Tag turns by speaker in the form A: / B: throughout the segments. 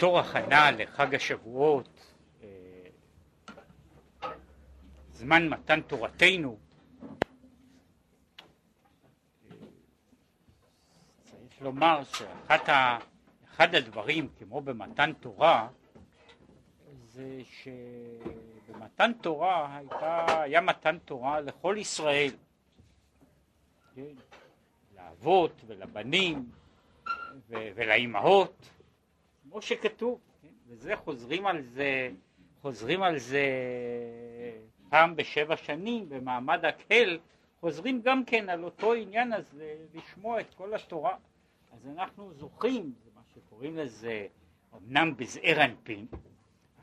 A: בתור הכנה לחג השבועות, אה, זמן מתן תורתנו, צריך לומר שאחד הדברים, כמו במתן תורה, זה שבמתן תורה הייתה, היה מתן תורה לכל ישראל, כן? לאבות ולבנים ולאימהות, כמו שכתוב, כן? וזה חוזרים על זה, חוזרים על זה פעם בשבע שנים במעמד הקהל, חוזרים גם כן על אותו עניין הזה לשמוע את כל התורה. אז אנחנו זוכים, זה מה שקוראים לזה, אמנם בזעיר אנפין,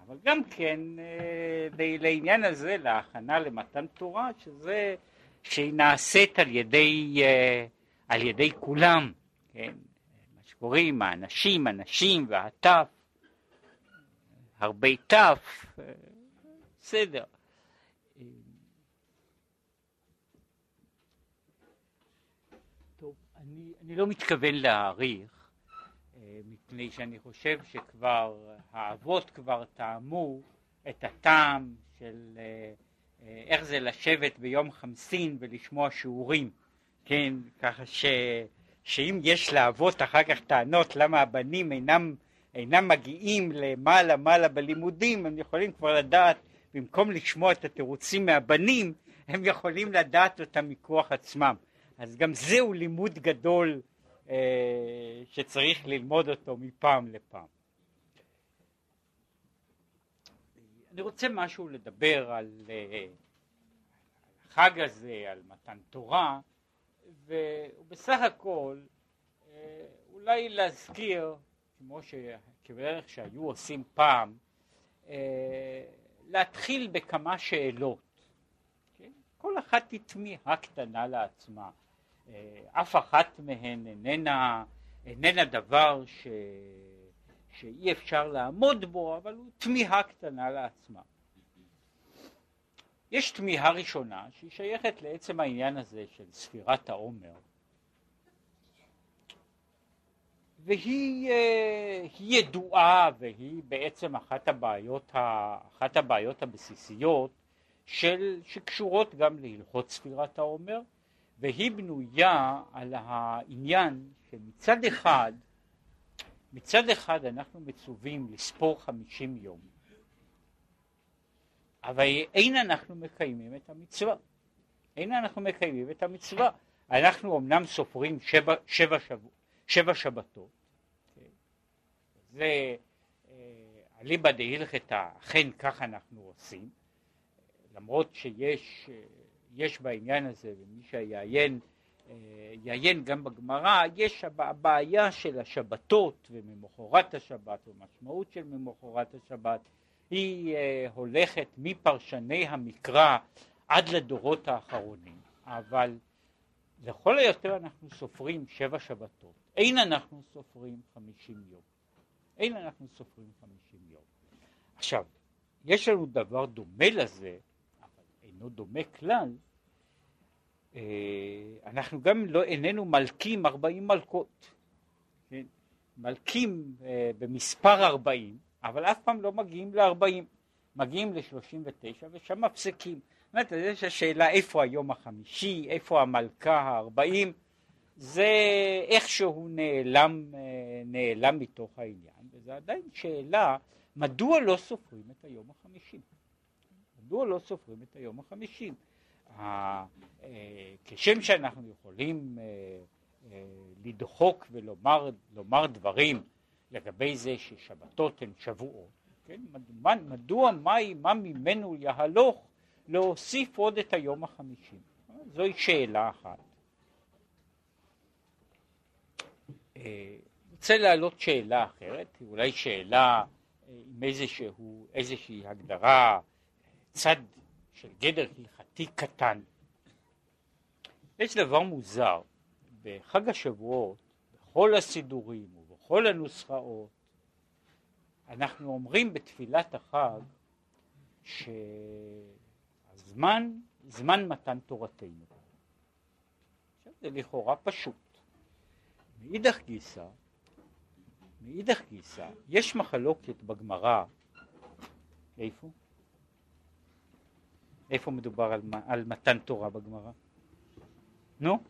A: אבל גם כן אה, לעניין הזה, להכנה למתן תורה, שזה, שהיא נעשית על ידי, אה, על ידי כולם, כן? שקוראים האנשים, הנשים והטף, הרבה טף, בסדר. טוב, אני, אני לא מתכוון להעריך, מפני שאני חושב שכבר, האבות כבר טעמו את הטעם של איך זה לשבת ביום חמסין ולשמוע שיעורים, כן, ככה ש... שאם יש לאבות אחר כך טענות למה הבנים אינם, אינם מגיעים למעלה מעלה בלימודים, הם יכולים כבר לדעת, במקום לשמוע את התירוצים מהבנים, הם יכולים לדעת אותם מכוח עצמם. אז גם זהו לימוד גדול אה, שצריך ללמוד אותו מפעם לפעם. אני רוצה משהו לדבר על אה, החג הזה, על מתן תורה. ובסך הכל אה, אולי להזכיר, כמו שכבערך שהיו עושים פעם, אה, להתחיל בכמה שאלות. כן? כל אחת היא תמיהה קטנה לעצמה. אה, אף אחת מהן איננה, איננה דבר ש... שאי אפשר לעמוד בו, אבל הוא תמיהה קטנה לעצמה. יש תמיהה ראשונה שהיא שייכת לעצם העניין הזה של ספירת העומר. והיא אה, ידועה והיא בעצם אחת הבעיות, אחת הבעיות הבסיסיות של, שקשורות גם להלכות ספירת העומר והיא בנויה על העניין שמצד אחד מצד אחד אנחנו מצווים לספור חמישים יום אבל אין אנחנו מקיימים את המצווה. אין אנחנו מקיימים את המצווה. אנחנו אמנם סופרים שבע, שבע, שבוע, שבע שבתות. כן. זה אליבא דהילכתא, אכן כך אנחנו עושים, למרות שיש יש בעניין הזה, ומי שיעיין יעיין גם בגמרא, יש הבעיה של השבתות וממחרת השבת ומשמעות של ממחרת השבת היא uh, הולכת מפרשני המקרא עד לדורות האחרונים, אבל לכל היותר אנחנו סופרים שבע שבתות, אין אנחנו סופרים חמישים יום, אין אנחנו סופרים חמישים יום. עכשיו, יש לנו דבר דומה לזה, אבל אינו דומה כלל, uh, אנחנו גם לא איננו מלקים ארבעים מלכות, כן? מלקים uh, במספר ארבעים, אבל אף פעם לא מגיעים ל-40, מגיעים ל-39 ושם מפסיקים. זאת אומרת, יש השאלה איפה היום החמישי, איפה המלכה ה-40, זה איכשהו נעלם, אה, נעלם מתוך העניין, וזו עדיין שאלה מדוע לא סופרים את היום החמישים. מדוע לא סופרים את היום החמישים? אה, כשם שאנחנו יכולים אה, לדחוק ולומר דברים לגבי זה ששבתות הן שבועות, כן? מדוע, מדוע מה, מה ממנו יהלוך להוסיף עוד את היום החמישים? זוהי שאלה אחת. אה, רוצה להעלות שאלה אחרת, אולי שאלה אה, עם איזשהו, איזושהי הגדרה צד של גדר הלכתי קטן. יש דבר מוזר, בחג השבועות, בכל הסידורים ובכל הנוסחאות, אנחנו אומרים בתפילת החג שהזמן, זמן מתן תורתנו. זה לכאורה פשוט. מאידך גיסא, מאידך גיסא, יש מחלוקת בגמרא, איפה? איפה מדובר על, על מתן תורה בגמרא? נו?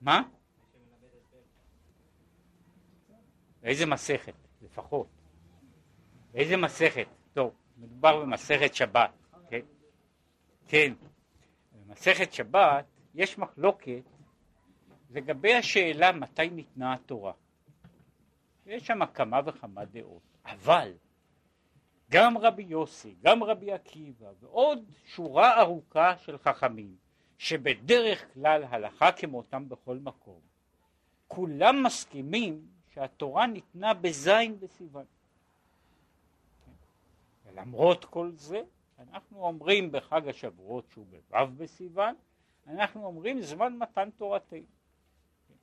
A: מה? איזה מסכת, לפחות. איזה מסכת? טוב, מדובר במסכת שבת, כן? כן. במסכת שבת יש מחלוקת לגבי השאלה מתי ניתנה התורה. יש שם כמה וכמה דעות, אבל גם רבי יוסי, גם רבי עקיבא ועוד שורה ארוכה של חכמים שבדרך כלל הלכה כמותם בכל מקום, כולם מסכימים שהתורה ניתנה בזין בסיוון. ולמרות כל זה, אנחנו אומרים בחג השבועות שהוא בו' בסיוון, אנחנו אומרים זמן מתן תורתנו.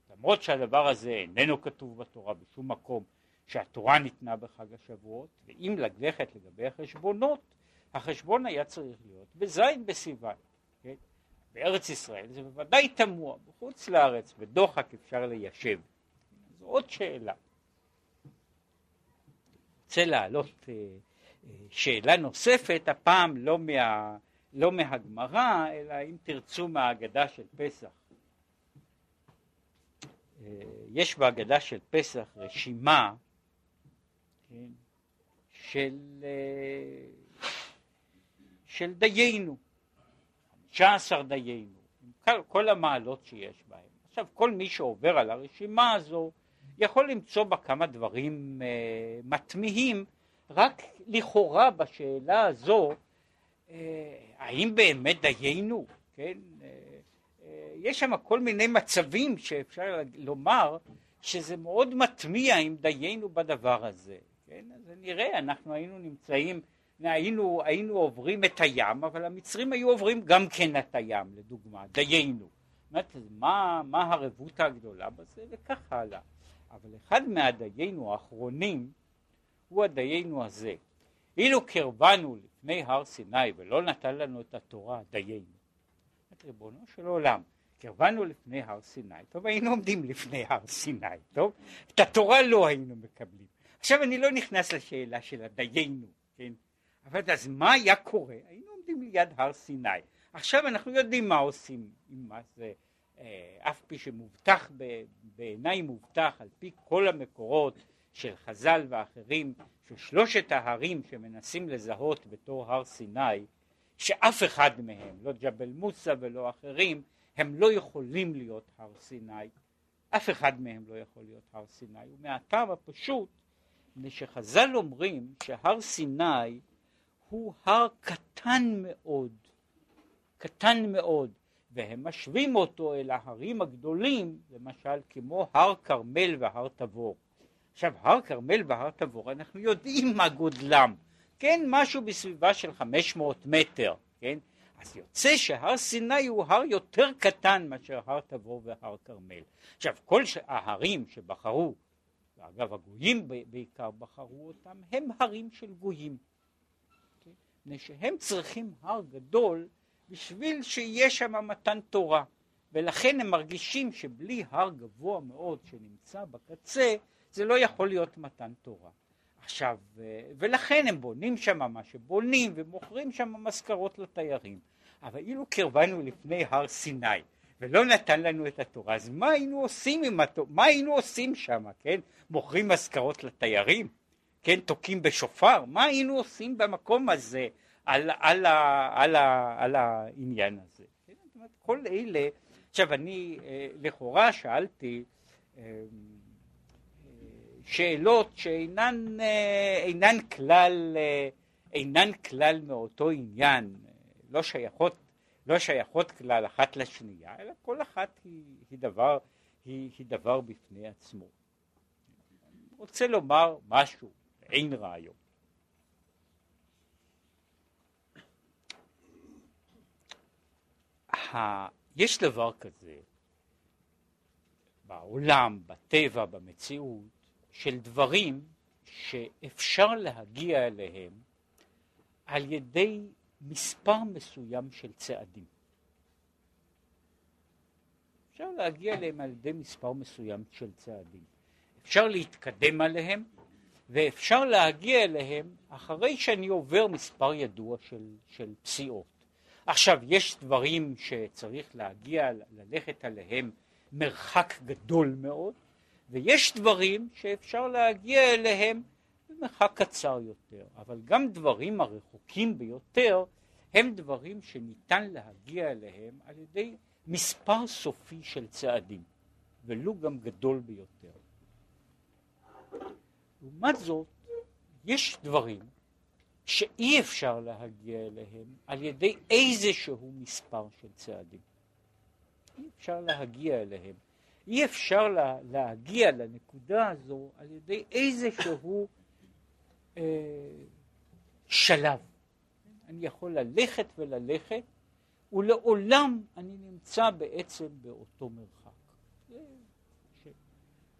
A: למרות שהדבר הזה איננו כתוב בתורה בשום מקום שהתורה ניתנה בחג השבועות, ואם ללכת לגבי החשבונות, החשבון היה צריך להיות בזין בסיוון. כן? בארץ ישראל זה בוודאי תמוה, בחוץ לארץ, בדוחק אפשר ליישב. זו עוד שאלה. רוצה להעלות אה, אה, שאלה נוספת, הפעם לא, מה, לא מהגמרא, אלא אם תרצו מהאגדה של פסח. אה, יש בהגדה של פסח רשימה כן, של, של דיינו, 15 דיינו, כל, כל המעלות שיש בהם. עכשיו כל מי שעובר על הרשימה הזו יכול למצוא בה כמה דברים uh, מתמיהים, רק לכאורה בשאלה הזו, uh, האם באמת דיינו, כן? Uh, uh, יש שם כל מיני מצבים שאפשר לומר שזה מאוד מתמיע אם דיינו בדבר הזה, כן? אז נראה, אנחנו היינו נמצאים היינו, היינו עוברים את הים, אבל המצרים היו עוברים גם כן את הים, לדוגמה, דיינו. מה, מה הרבותא הגדולה בזה, וכך הלאה. אבל אחד מהדיינו האחרונים הוא הדיינו הזה. אילו קרבנו לפני הר סיני ולא נתן לנו את התורה, דיינו. ריבונו של עולם, קרבנו לפני הר סיני, טוב היינו עומדים לפני הר סיני, טוב? את התורה לא היינו מקבלים. עכשיו אני לא נכנס לשאלה של הדיינו, כן? אבל אז מה היה קורה? היינו עומדים ליד הר סיני. עכשיו אנחנו יודעים מה עושים עם מה זה, אף פי שמובטח, בעיניי מובטח על פי כל המקורות של חז"ל ואחרים, של שלושת ההרים שמנסים לזהות בתור הר סיני, שאף אחד מהם, לא ג'בל מוסא ולא אחרים, הם לא יכולים להיות הר סיני. אף אחד מהם לא יכול להיות הר סיני, ומהטעם הפשוט, מפני שחז"ל אומרים שהר סיני הוא הר קטן מאוד, קטן מאוד, והם משווים אותו אל ההרים הגדולים, למשל כמו הר כרמל והר תבור. עכשיו, הר כרמל והר תבור, אנחנו יודעים מה גודלם, כן, משהו בסביבה של 500 מטר, כן? אז יוצא שהר סיני הוא הר יותר קטן מאשר הר תבור והר כרמל. עכשיו, כל ההרים שבחרו, ואגב הגויים בעיקר בחרו אותם, הם הרים של גויים. מפני שהם צריכים הר גדול בשביל שיהיה שם מתן תורה, ולכן הם מרגישים שבלי הר גבוה מאוד שנמצא בקצה, זה לא יכול להיות מתן תורה. עכשיו, ולכן הם בונים שם מה שבונים ומוכרים שם מזכרות לתיירים. אבל אילו קרבנו לפני הר סיני ולא נתן לנו את התורה, אז מה היינו עושים עם התורה? מה היינו עושים שם, כן? מוכרים מזכרות לתיירים? כן, תוקעים בשופר, מה היינו עושים במקום הזה על, על, על, על, העניין הזה? כן, כל אלה, עכשיו אני אה, לכאורה שאלתי אה, שאלות שאינן אינן כלל, אינן כלל מאותו עניין, לא שייכות, לא שייכות כלל אחת לשנייה, אלא כל אחת היא, היא, דבר, היא, היא דבר בפני עצמו. רוצה לומר משהו אין רעיון. יש דבר כזה בעולם, בטבע, במציאות, של דברים שאפשר להגיע אליהם על ידי מספר מסוים של צעדים. אפשר להגיע אליהם על ידי מספר מסוים של צעדים. אפשר להתקדם עליהם ואפשר להגיע אליהם אחרי שאני עובר מספר ידוע של, של פסיעות. עכשיו, יש דברים שצריך להגיע, ללכת עליהם מרחק גדול מאוד, ויש דברים שאפשר להגיע אליהם במרחק קצר יותר, אבל גם דברים הרחוקים ביותר הם דברים שניתן להגיע אליהם על ידי מספר סופי של צעדים, ולו גם גדול ביותר. לעומת זאת, יש דברים שאי אפשר להגיע אליהם על ידי איזשהו מספר של צעדים. אי אפשר להגיע אליהם. אי אפשר לה, להגיע לנקודה הזו על ידי איזשהו אה, שלב. אני יכול ללכת וללכת, ולעולם אני נמצא בעצם באותו מרחק.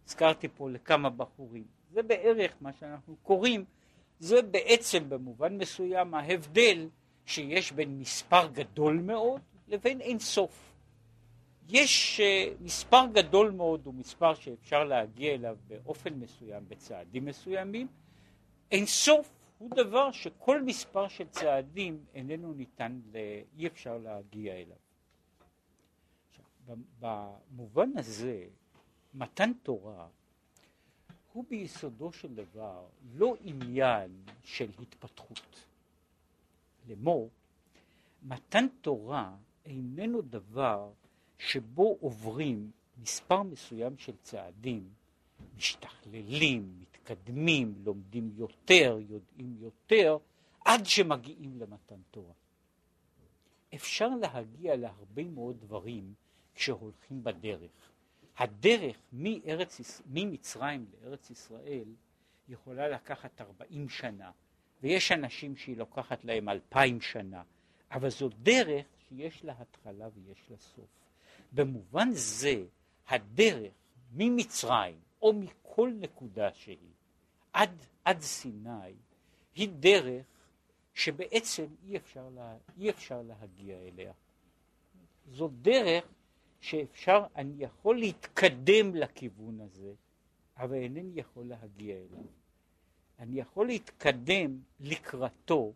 A: הזכרתי פה לכמה בחורים. זה בערך מה שאנחנו קוראים, זה בעצם במובן מסוים ההבדל שיש בין מספר גדול מאוד לבין אין סוף. יש uh, מספר גדול מאוד הוא מספר שאפשר להגיע אליו באופן מסוים, בצעדים מסוימים. אין סוף הוא דבר שכל מספר של צעדים איננו ניתן. אי אפשר להגיע אליו. עכשיו, במובן הזה, מתן תורה הוא ביסודו של דבר לא עניין של התפתחות. לאמור, מתן תורה איננו דבר שבו עוברים מספר מסוים של צעדים, משתכללים, מתקדמים, לומדים יותר, יודעים יותר, עד שמגיעים למתן תורה. אפשר להגיע להרבה מאוד דברים כשהולכים בדרך. הדרך מארץ, ממצרים לארץ ישראל יכולה לקחת ארבעים שנה, ויש אנשים שהיא לוקחת להם אלפיים שנה, אבל זו דרך שיש לה התחלה ויש לה סוף. במובן זה, הדרך ממצרים, או מכל נקודה שהיא, עד, עד סיני, היא דרך שבעצם אי אפשר, לה, אי אפשר להגיע אליה. זו דרך שאפשר, אני יכול להתקדם לכיוון הזה, אבל אינני יכול להגיע אליו. אני יכול להתקדם לקראתו,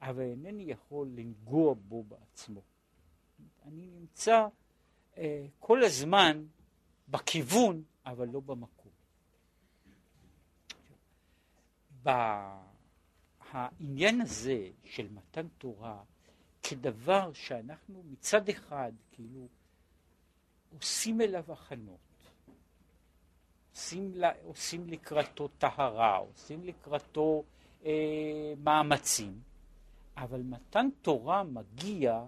A: אבל אינני יכול לנגוע בו בעצמו. אני נמצא אה, כל הזמן בכיוון, אבל לא במקום. העניין הזה של מתן תורה כדבר שאנחנו מצד אחד כאילו עושים אליו הכנות, עושים, עושים לקראתו טהרה, עושים לקראתו אה, מאמצים, אבל מתן תורה מגיע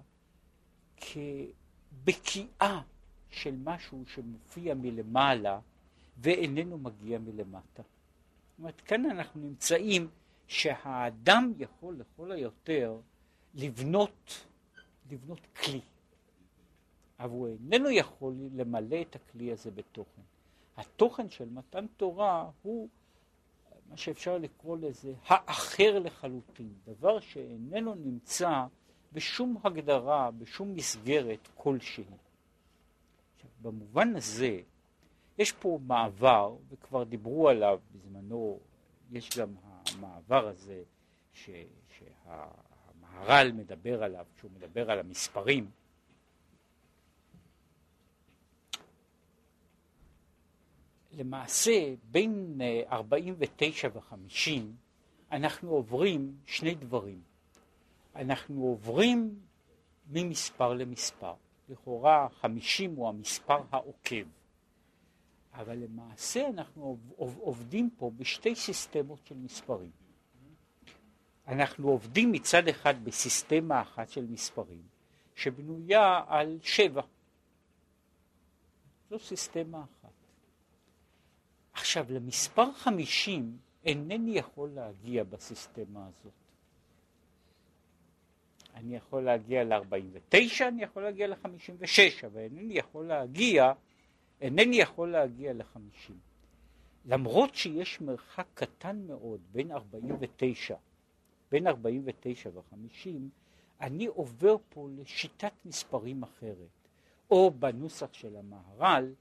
A: כבקיעה של משהו שמופיע מלמעלה ואיננו מגיע מלמטה. זאת אומרת, כאן אנחנו נמצאים שהאדם יכול לכל היותר לבנות, לבנות כלי. אבל הוא איננו יכול למלא את הכלי הזה בתוכן. התוכן של מתן תורה הוא מה שאפשר לקרוא לזה האחר לחלוטין, דבר שאיננו נמצא בשום הגדרה, בשום מסגרת כלשהי. במובן הזה, יש פה מעבר, וכבר דיברו עליו בזמנו, יש גם המעבר הזה שהמהר"ל מדבר עליו, כשהוא מדבר על המספרים, למעשה בין 49 אה, ו-50 אנחנו עוברים שני דברים. אנחנו עוברים ממספר למספר. לכאורה 50 הוא המספר העוקב. אבל למעשה אנחנו עובדים פה בשתי סיסטמות של מספרים. אנחנו עובדים מצד אחד בסיסטמה אחת של מספרים, שבנויה על שבע. זו סיסטמה אחת. עכשיו, למספר חמישים אינני יכול להגיע בסיסטמה הזאת. אני יכול להגיע ל-49, אני יכול להגיע ל-56, אבל אינני יכול להגיע, אינני יכול להגיע ל-50. למרות שיש מרחק קטן מאוד בין 49, בין 49 ו-50, אני עובר פה לשיטת מספרים אחרת, או בנוסח של המהר"ל,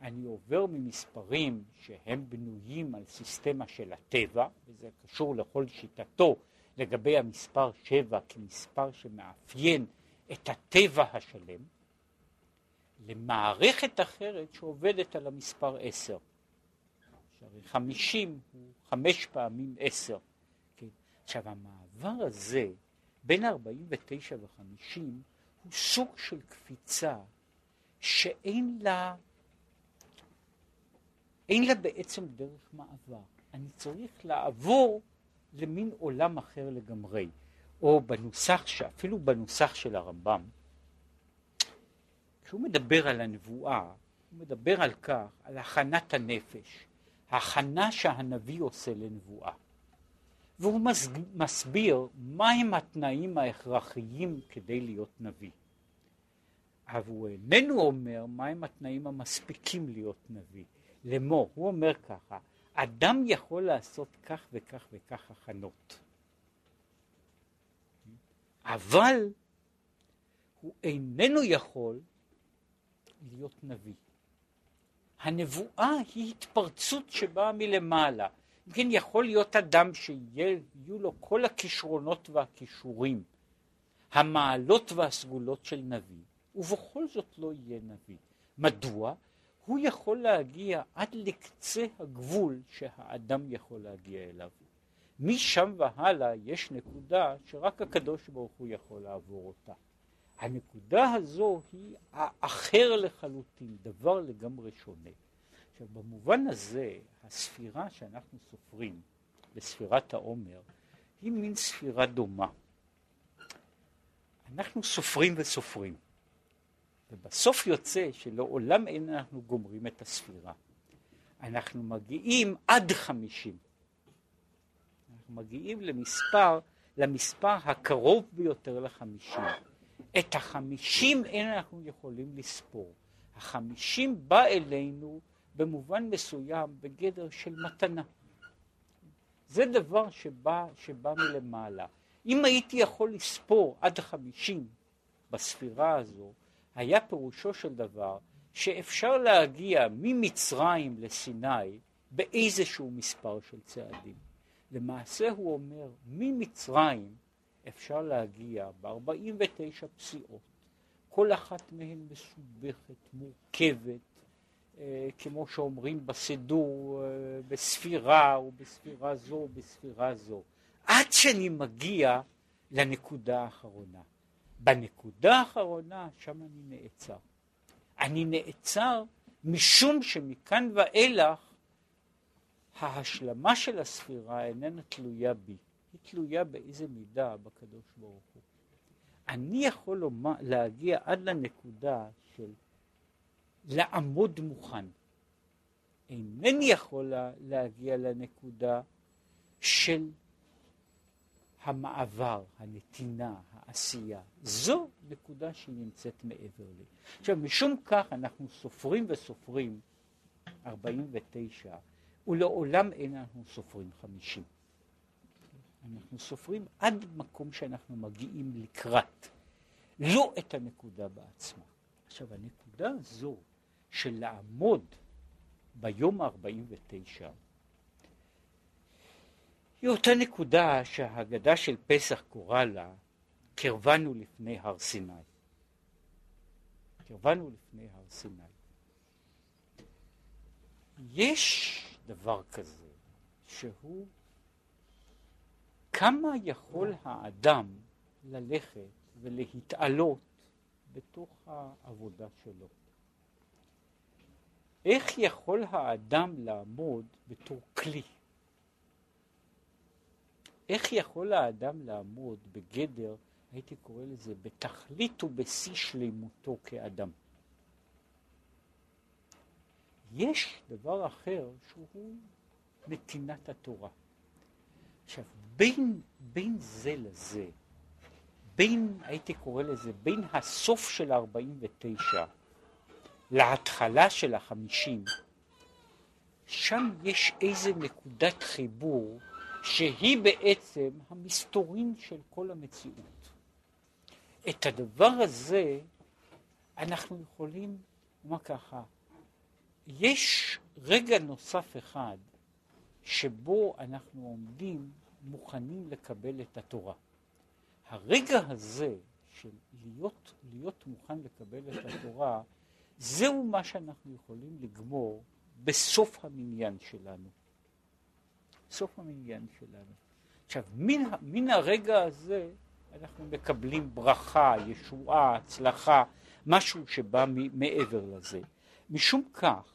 A: אני עובר ממספרים שהם בנויים על סיסטמה של הטבע, וזה קשור לכל שיטתו לגבי המספר 7 כמספר שמאפיין את הטבע השלם, למערכת אחרת שעובדת על המספר 10. שהרי 50 הוא חמש פעמים 10. כן? עכשיו המעבר הזה בין 49 ו-50 הוא סוג של קפיצה שאין לה, אין לה בעצם דרך מעבר. אני צריך לעבור למין עולם אחר לגמרי, או בנוסח, אפילו בנוסח של הרמב"ם, כשהוא מדבר על הנבואה, הוא מדבר על כך, על הכנת הנפש, הכנה שהנביא עושה לנבואה. והוא מסביר מהם התנאים ההכרחיים כדי להיות נביא. אבל הוא איננו אומר מהם התנאים המספיקים להיות נביא. לאמור, הוא אומר ככה, אדם יכול לעשות כך וכך וכך הכנות. אבל הוא איננו יכול להיות נביא. הנבואה היא התפרצות שבאה מלמעלה. אם כן, יכול להיות אדם שיהיו לו כל הכישרונות והכישורים, המעלות והסגולות של נביא, ובכל זאת לא יהיה נביא. מדוע? הוא יכול להגיע עד לקצה הגבול שהאדם יכול להגיע אליו. משם והלאה יש נקודה שרק הקדוש ברוך הוא יכול לעבור אותה. הנקודה הזו היא האחר לחלוטין, דבר לגמרי שונה. עכשיו במובן הזה הספירה שאנחנו סופרים בספירת העומר היא מין ספירה דומה. אנחנו סופרים וסופרים. ובסוף יוצא שלעולם אין אנחנו גומרים את הספירה. אנחנו מגיעים עד חמישים. אנחנו מגיעים למספר, למספר הקרוב ביותר לחמישים. את החמישים אין אנחנו יכולים לספור. החמישים בא אלינו במובן מסוים בגדר של מתנה. זה דבר שבא, שבא מלמעלה. אם הייתי יכול לספור עד חמישים בספירה הזו, היה פירושו של דבר שאפשר להגיע ממצרים לסיני באיזשהו מספר של צעדים. למעשה הוא אומר, ממצרים אפשר להגיע ב-49 פסיעות, כל אחת מהן מסובכת, מורכבת, אה, כמו שאומרים בסידור, אה, בספירה ובספירה זו ובספירה זו, עד שאני מגיע לנקודה האחרונה. בנקודה האחרונה שם אני נעצר. אני נעצר משום שמכאן ואילך ההשלמה של הספירה איננה תלויה בי, היא תלויה באיזה מידה בקדוש ברוך הוא. אני יכול לומר, להגיע עד לנקודה של לעמוד מוכן. אינני יכול להגיע לנקודה של המעבר, הנתינה, העשייה. זו נקודה שהיא נמצאת מעבר לי. עכשיו, משום כך אנחנו סופרים וסופרים 49, ולעולם אין אנחנו סופרים 50. אנחנו סופרים עד מקום שאנחנו מגיעים לקראת, לא את הנקודה בעצמה. עכשיו, הנקודה הזו של לעמוד ביום ה-49, היא אותה נקודה שההגדה של פסח קורא לה קרבנו לפני הר סיני. קרבנו לפני הר סיני. יש דבר כזה שהוא כמה יכול האדם ללכת ולהתעלות בתוך העבודה שלו. איך יכול האדם לעמוד בתור כלי? איך יכול האדם לעמוד בגדר, הייתי קורא לזה, בתכלית ובשיא שלימותו כאדם? יש דבר אחר שהוא נתינת התורה. עכשיו, בין, בין זה לזה, בין, הייתי קורא לזה, בין הסוף של ה-49 להתחלה של החמישים, שם יש איזה נקודת חיבור שהיא בעצם המסתורין של כל המציאות. את הדבר הזה אנחנו יכולים לומר ככה, יש רגע נוסף אחד שבו אנחנו עומדים מוכנים לקבל את התורה. הרגע הזה של להיות, להיות מוכן לקבל את התורה, זהו מה שאנחנו יכולים לגמור בסוף המניין שלנו. סוף המניין שלנו. עכשיו, מן, מן הרגע הזה אנחנו מקבלים ברכה, ישועה, הצלחה, משהו שבא מעבר לזה. משום כך,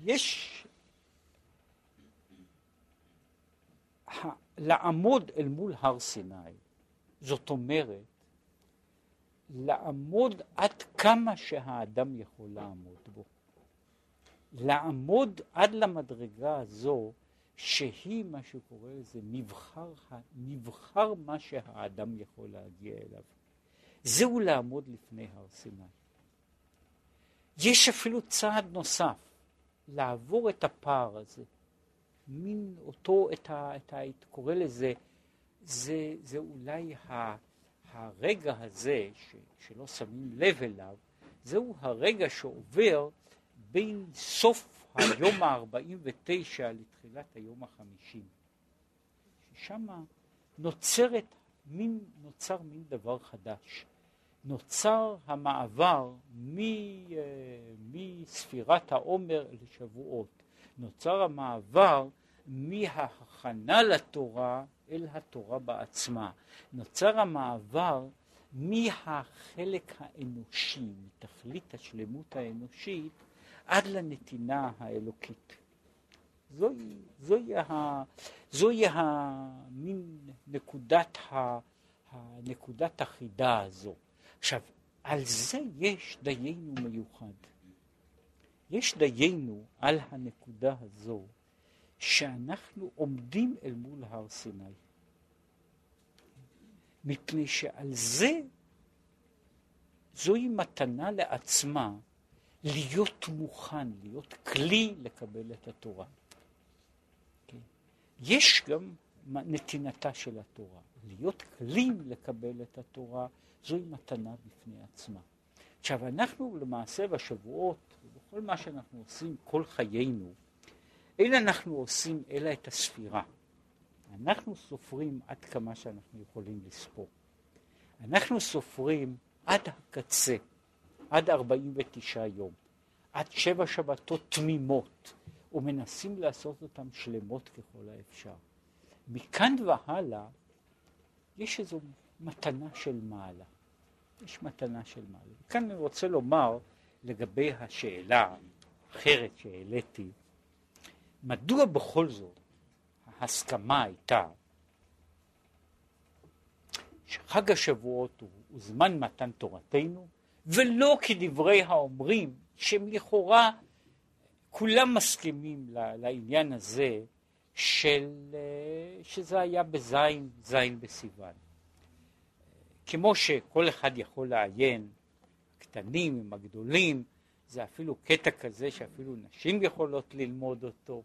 A: יש לעמוד אל מול הר סיני, זאת אומרת, לעמוד עד כמה שהאדם יכול לעמוד בו. לעמוד עד למדרגה הזו שהיא מה שקורא לזה נבחר, נבחר מה שהאדם יכול להגיע אליו. זהו לעמוד לפני הר סיני. יש אפילו צעד נוסף, לעבור את הפער הזה. מין אותו, את ה... את ה קורא לזה, זה, זה אולי ה, הרגע הזה ש, שלא שמים לב אליו, זהו הרגע שעובר בין סוף היום ה-49 לתחילת היום ה-50. ששם נוצרת מין, נוצר מין דבר חדש. נוצר המעבר מ, אה, מספירת העומר לשבועות. נוצר המעבר מההכנה לתורה אל התורה בעצמה. נוצר המעבר מהחלק האנושי, מתכלית השלמות האנושית, עד לנתינה האלוקית. זוהי, זוהי, ה, זוהי המין נקודת, ה, הנקודת החידה הזו. עכשיו, על זה יש דיינו מיוחד. יש דיינו על הנקודה הזו שאנחנו עומדים אל מול הר סיני. מפני שעל זה זוהי מתנה לעצמה להיות מוכן, להיות כלי לקבל את התורה. כן? יש גם נתינתה של התורה. להיות כלי לקבל את התורה, זוהי מתנה בפני עצמה. עכשיו, אנחנו למעשה בשבועות, ובכל מה שאנחנו עושים כל חיינו, אין אנחנו עושים אלא את הספירה. אנחנו סופרים עד כמה שאנחנו יכולים לספור. אנחנו סופרים עד הקצה, עד 49 יום, עד שבע שבתות תמימות, ומנסים לעשות אותן שלמות ככל האפשר. מכאן והלאה יש איזו מתנה של מעלה. יש מתנה של מעלה. כאן אני רוצה לומר לגבי השאלה האחרת שהעליתי, מדוע בכל זאת ההסכמה הייתה שחג השבועות הוא, הוא זמן מתן תורתנו, ולא כדברי האומרים, שהם לכאורה כולם מסכימים לעניין הזה של, שזה היה בזין, זין בסיוון. כמו שכל אחד יכול לעיין, הקטנים עם הגדולים, זה אפילו קטע כזה שאפילו נשים יכולות ללמוד אותו.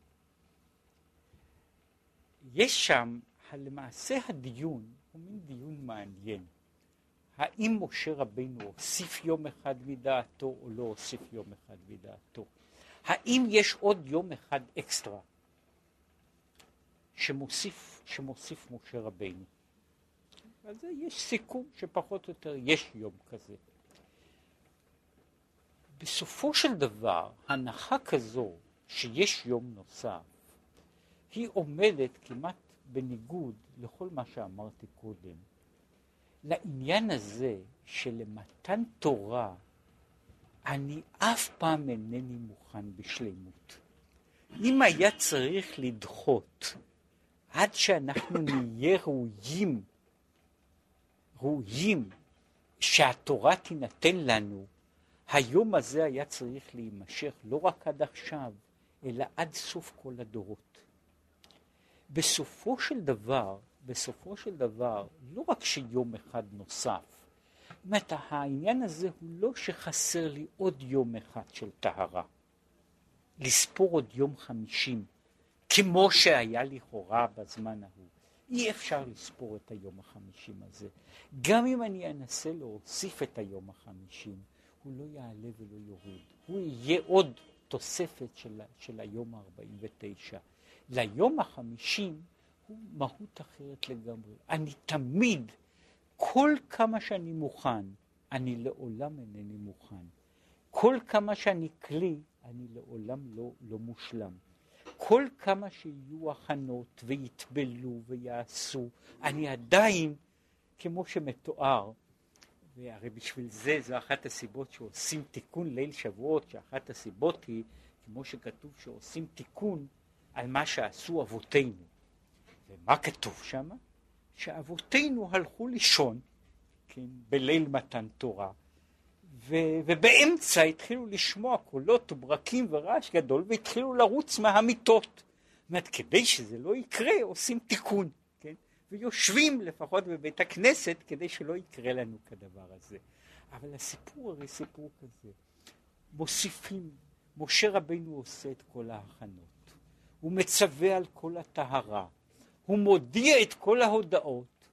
A: יש שם, למעשה הדיון הוא מין דיון מעניין. האם משה רבינו הוסיף יום אחד מדעתו או לא הוסיף יום אחד מדעתו? האם יש עוד יום אחד אקסטרה שמוסיף, שמוסיף משה רבינו? אז יש סיכום שפחות או יותר יש יום כזה. בסופו של דבר, הנחה כזו שיש יום נוסף, היא עומדת כמעט בניגוד לכל מה שאמרתי קודם, לעניין הזה שלמתן תורה אני אף פעם אינני מוכן בשלמות. אם היה צריך לדחות עד שאנחנו נהיה ראויים, ראויים שהתורה תינתן לנו, היום הזה היה צריך להימשך לא רק עד עכשיו, אלא עד סוף כל הדורות. בסופו של דבר בסופו של דבר, לא רק שיום אחד נוסף, זאת אומרת, העניין הזה הוא לא שחסר לי עוד יום אחד של טהרה. לספור עוד יום חמישים, כמו שהיה לכאורה בזמן ההוא. אי אפשר לספור את היום החמישים הזה. גם אם אני אנסה להוסיף את היום החמישים, הוא לא יעלה ולא יוריד. הוא יהיה עוד תוספת של, של היום ה-49. ליום החמישים הוא מהות אחרת לגמרי. אני תמיד, כל כמה שאני מוכן, אני לעולם אינני מוכן. כל כמה שאני כלי, אני לעולם לא, לא מושלם. כל כמה שיהיו הכנות ויטבלו ויעשו, אני עדיין, כמו שמתואר, והרי בשביל זה, זו אחת הסיבות שעושים תיקון ליל שבועות, שאחת הסיבות היא, כמו שכתוב, שעושים תיקון על מה שעשו אבותינו. ומה כתוב שם? שאבותינו הלכו לישון, כן, בליל מתן תורה, ו, ובאמצע התחילו לשמוע קולות וברקים ורעש גדול והתחילו לרוץ מהמיטות. זאת אומרת, כדי שזה לא יקרה, עושים תיקון, כן? ויושבים לפחות בבית הכנסת כדי שלא יקרה לנו כדבר הזה. אבל הסיפור הרי סיפור כזה. מוסיפים, משה רבינו עושה את כל ההכנות. הוא מצווה על כל הטהרה. הוא מודיע את כל ההודעות,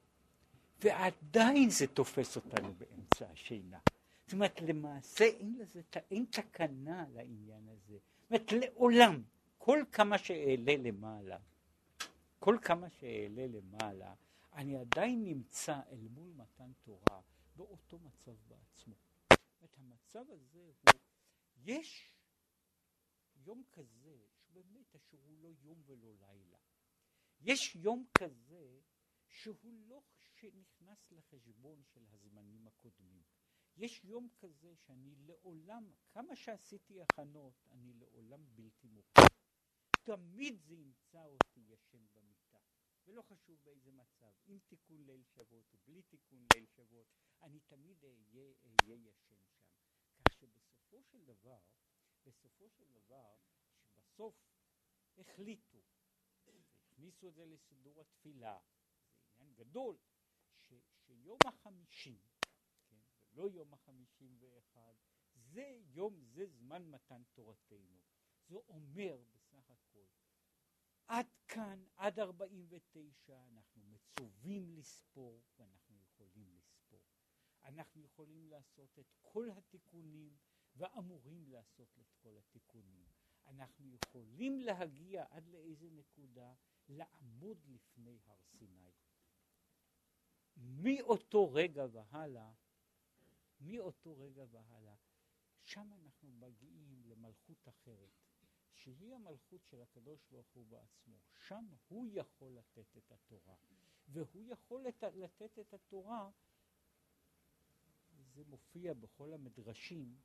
A: ועדיין זה תופס אותנו באמצע השינה. זאת אומרת, למעשה אין לזה, אין תקנה לעניין הזה. זאת אומרת, לעולם, כל כמה שאעלה למעלה, כל כמה שאעלה למעלה, אני עדיין נמצא אל מול מתן תורה באותו מצב בעצמו. אומרת, המצב הזה הוא, יש יום כזה, שבאמת שהוא לא יום ולא לילה. יש יום כזה שהוא לא נכנס לחשבון של הזמנים הקודמים. יש יום כזה שאני לעולם, כמה שעשיתי הכנות, אני לעולם בלתי מוכן. תמיד זה ימצא אותי ישן במיטה, ולא חשוב באיזה מצב, עם תיקון ליל שבועות או בלי תיקון ליל שבועות, אני תמיד אהיה, אהיה ישן שם. כך שבסופו של דבר, בסופו של דבר, שבסוף החליטו, הכניסו את זה לסידור התפילה, זה עניין גדול, ש, שיום החמישים לא יום החמישים ואחד, זה יום, זה זמן מתן תורתנו. זה אומר בסך הכל, עד כאן, עד ארבעים ותשע, אנחנו מצווים לספור ואנחנו יכולים לספור. אנחנו יכולים לעשות את כל התיקונים ואמורים לעשות את כל התיקונים. אנחנו יכולים להגיע עד לאיזה נקודה לעמוד לפני הר סיני. מאותו רגע והלאה מאותו רגע והלאה, שם אנחנו מגיעים למלכות אחרת, שהיא המלכות של הקדוש ברוך הוא בעצמו. שם הוא יכול לתת את התורה, והוא יכול לתת את התורה, זה מופיע בכל המדרשים,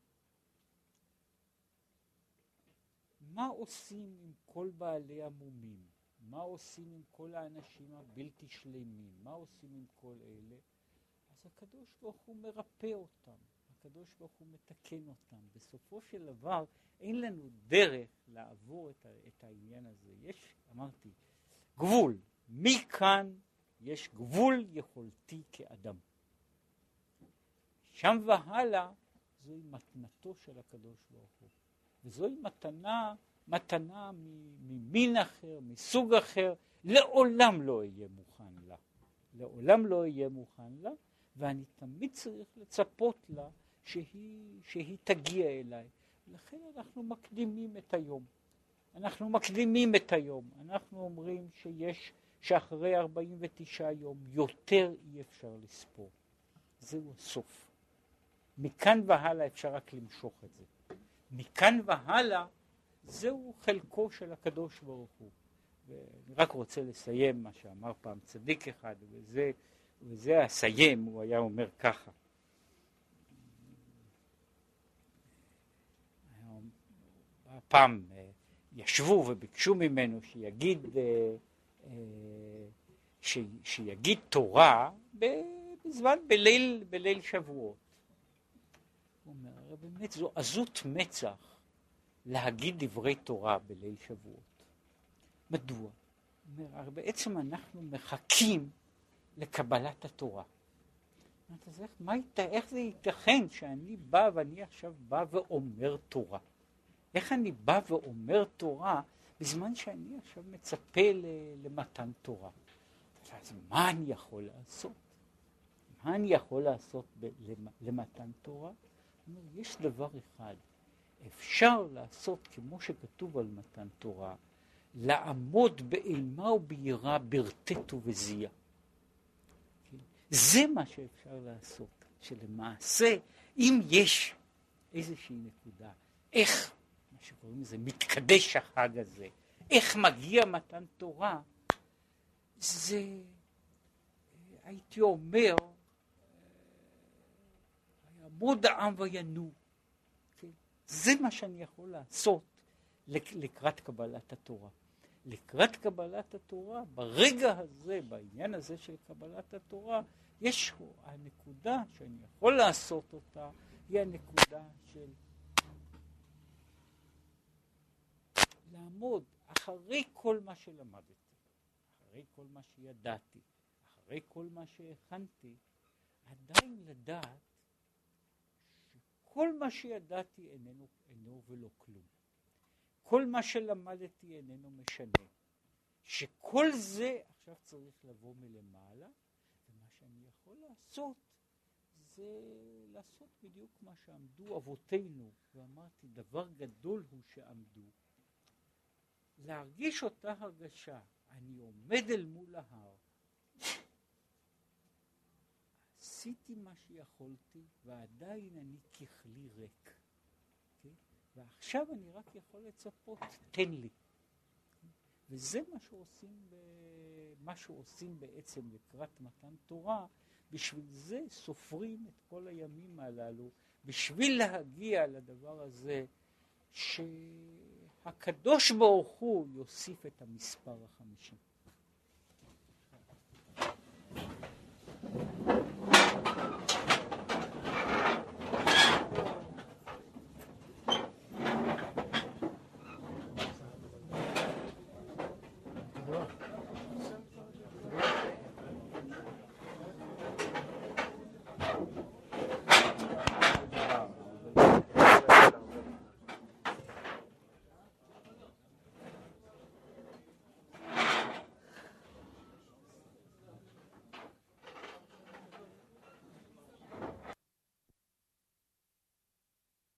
A: מה עושים עם כל בעלי המומים? מה עושים עם כל האנשים הבלתי שלמים? מה עושים עם כל אלה? אז הקדוש ברוך הוא מרפא אותם, הקדוש ברוך הוא מתקן אותם. בסופו של דבר אין לנו דרך לעבור את, את העניין הזה. יש, אמרתי, גבול. מכאן יש גבול יכולתי כאדם. שם והלאה זוהי מתנתו של הקדוש ברוך הוא. וזוהי מתנה, מתנה ממין אחר, מסוג אחר, לעולם לא אהיה מוכן לה. לעולם לא אהיה מוכן לה, ואני תמיד צריך לצפות לה שהיא, שהיא תגיע אליי. לכן אנחנו מקדימים את היום. אנחנו מקדימים את היום. אנחנו אומרים שיש, שאחרי 49 יום יותר אי אפשר לספור. זהו הסוף. מכאן והלאה אפשר רק למשוך את זה. מכאן והלאה זהו חלקו של הקדוש ברוך הוא. ואני רק רוצה לסיים מה שאמר פעם צדיק אחד, וזה וזה אסיים, הוא היה אומר ככה. פעם אה, ישבו וביקשו ממנו שיגיד, אה, אה, ש, שיגיד תורה בזמן, בליל, בליל שבועות. אומר, באמת זו עזות מצח להגיד דברי תורה בליל שבועות. מדוע? בעצם אנחנו מחכים לקבלת התורה. אז איך, מה, איך זה ייתכן שאני בא ואני עכשיו בא ואומר תורה? איך אני בא ואומר תורה בזמן שאני עכשיו מצפה למתן תורה? אז מה אני יכול לעשות? מה אני יכול לעשות למתן תורה? יש דבר אחד, אפשר לעשות כמו שכתוב על מתן תורה, לעמוד באימה וביראה ברטט ובזיעה. זה מה שאפשר לעשות, שלמעשה, אם יש איזושהי נקודה, איך, מה שקוראים לזה, מתקדש החג הזה, איך מגיע מתן תורה, זה, הייתי אומר, יעמוד העם וינועו. כן? זה מה שאני יכול לעשות לקראת קבלת התורה. לקראת קבלת התורה, ברגע הזה, בעניין הזה של קבלת התורה, יש הנקודה שאני יכול לעשות אותה, היא הנקודה של לעמוד אחרי כל מה שלמדתי, אחרי כל מה שידעתי, אחרי כל מה שהכנתי, עדיין לדעת שכל מה שידעתי איננו, אינו ולא כלום. כל מה שלמדתי איננו משנה. שכל זה עכשיו צריך לבוא מלמעלה, ומה שאני יכול לעשות זה לעשות בדיוק מה שעמדו אבותינו, ואמרתי דבר גדול הוא שעמדו, להרגיש אותה הרגשה, אני עומד אל מול ההר, עשיתי מה שיכולתי ועדיין אני ככלי ריק. ועכשיו אני רק יכול לצפות, תן לי. וזה מה שעושים, ב... מה שעושים בעצם לקראת מתן תורה, בשביל זה סופרים את כל הימים הללו, בשביל להגיע לדבר הזה שהקדוש ברוך הוא יוסיף את המספר החמישי.